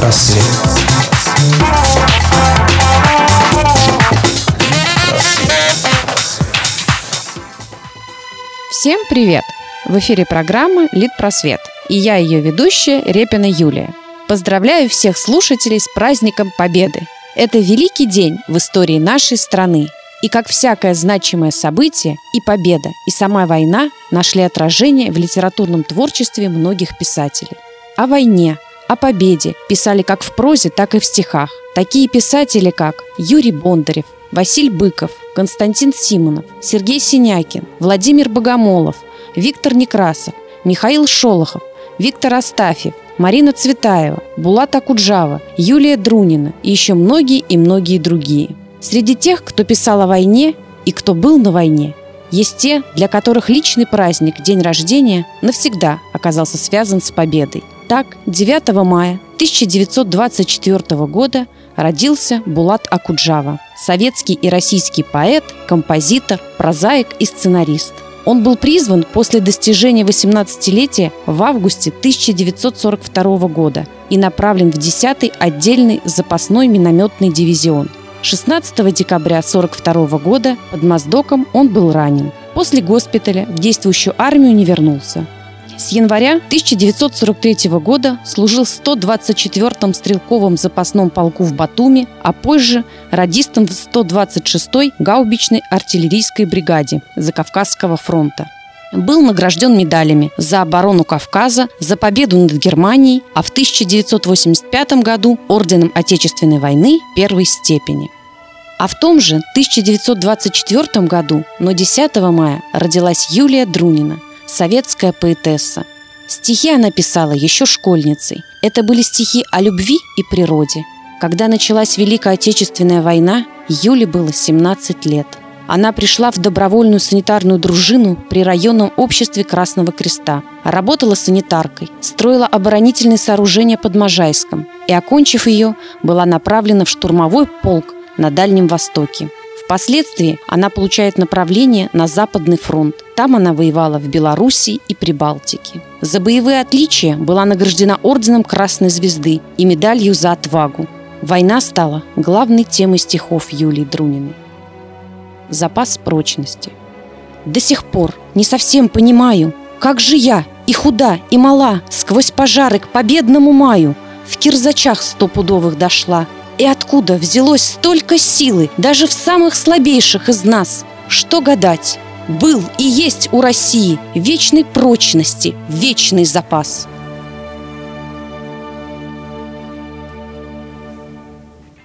Литпросвет. Всем привет! В эфире программы «Литпросвет» и я ее ведущая Репина Юлия. Поздравляю всех слушателей с праздником Победы! Это великий день в истории нашей страны. И как всякое значимое событие, и победа, и сама война нашли отражение в литературном творчестве многих писателей. О войне, о победе писали как в прозе, так и в стихах. Такие писатели, как Юрий Бондарев, Василь Быков, Константин Симонов, Сергей Синякин, Владимир Богомолов, Виктор Некрасов, Михаил Шолохов, Виктор Астафьев, Марина Цветаева, Булат Акуджава, Юлия Друнина и еще многие и многие другие. Среди тех, кто писал о войне и кто был на войне, есть те, для которых личный праздник, день рождения, навсегда оказался связан с победой. Так, 9 мая 1924 года родился Булат Акуджава, советский и российский поэт, композитор, прозаик и сценарист – он был призван после достижения 18-летия в августе 1942 года и направлен в 10-й отдельный запасной минометный дивизион. 16 декабря 1942 года под Моздоком он был ранен. После госпиталя в действующую армию не вернулся. С января 1943 года служил в 124-м стрелковом запасном полку в Батуми, а позже радистом в 126-й гаубичной артиллерийской бригаде Закавказского фронта. Был награжден медалями за оборону Кавказа, за победу над Германией, а в 1985 году орденом Отечественной войны первой степени. А в том же 1924 году, но 10 мая, родилась Юлия Друнина – советская поэтесса. Стихи она писала еще школьницей. Это были стихи о любви и природе. Когда началась Великая Отечественная война, Юле было 17 лет. Она пришла в добровольную санитарную дружину при районном обществе Красного Креста. Работала санитаркой, строила оборонительные сооружения под Можайском и, окончив ее, была направлена в штурмовой полк на Дальнем Востоке – Впоследствии она получает направление на Западный фронт. Там она воевала в Белоруссии и Прибалтике. За боевые отличия была награждена орденом Красной Звезды и медалью за отвагу. Война стала главной темой стихов Юлии Друниной. Запас прочности. До сих пор не совсем понимаю, как же я и худа, и мала сквозь пожары к победному маю в кирзачах стопудовых дошла – и откуда взялось столько силы даже в самых слабейших из нас? Что гадать? Был и есть у России вечной прочности, вечный запас.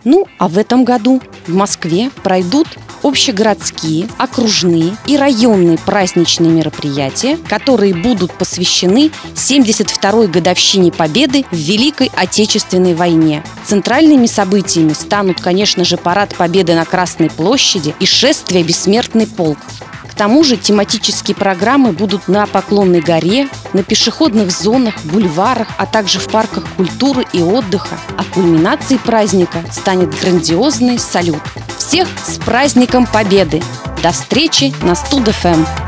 Ну, а в этом году в Москве пройдут общегородские, окружные и районные праздничные мероприятия, которые будут посвящены 72-й годовщине Победы в Великой Отечественной войне. Центральными событиями станут, конечно же, парад Победы на Красной площади и шествие «Бессмертный полк». К тому же тематические программы будут на Поклонной горе, на пешеходных зонах, бульварах, а также в парках культуры и отдыха. А кульминацией праздника станет грандиозный салют. Всех с праздником Победы! До встречи на Студ-ФМ!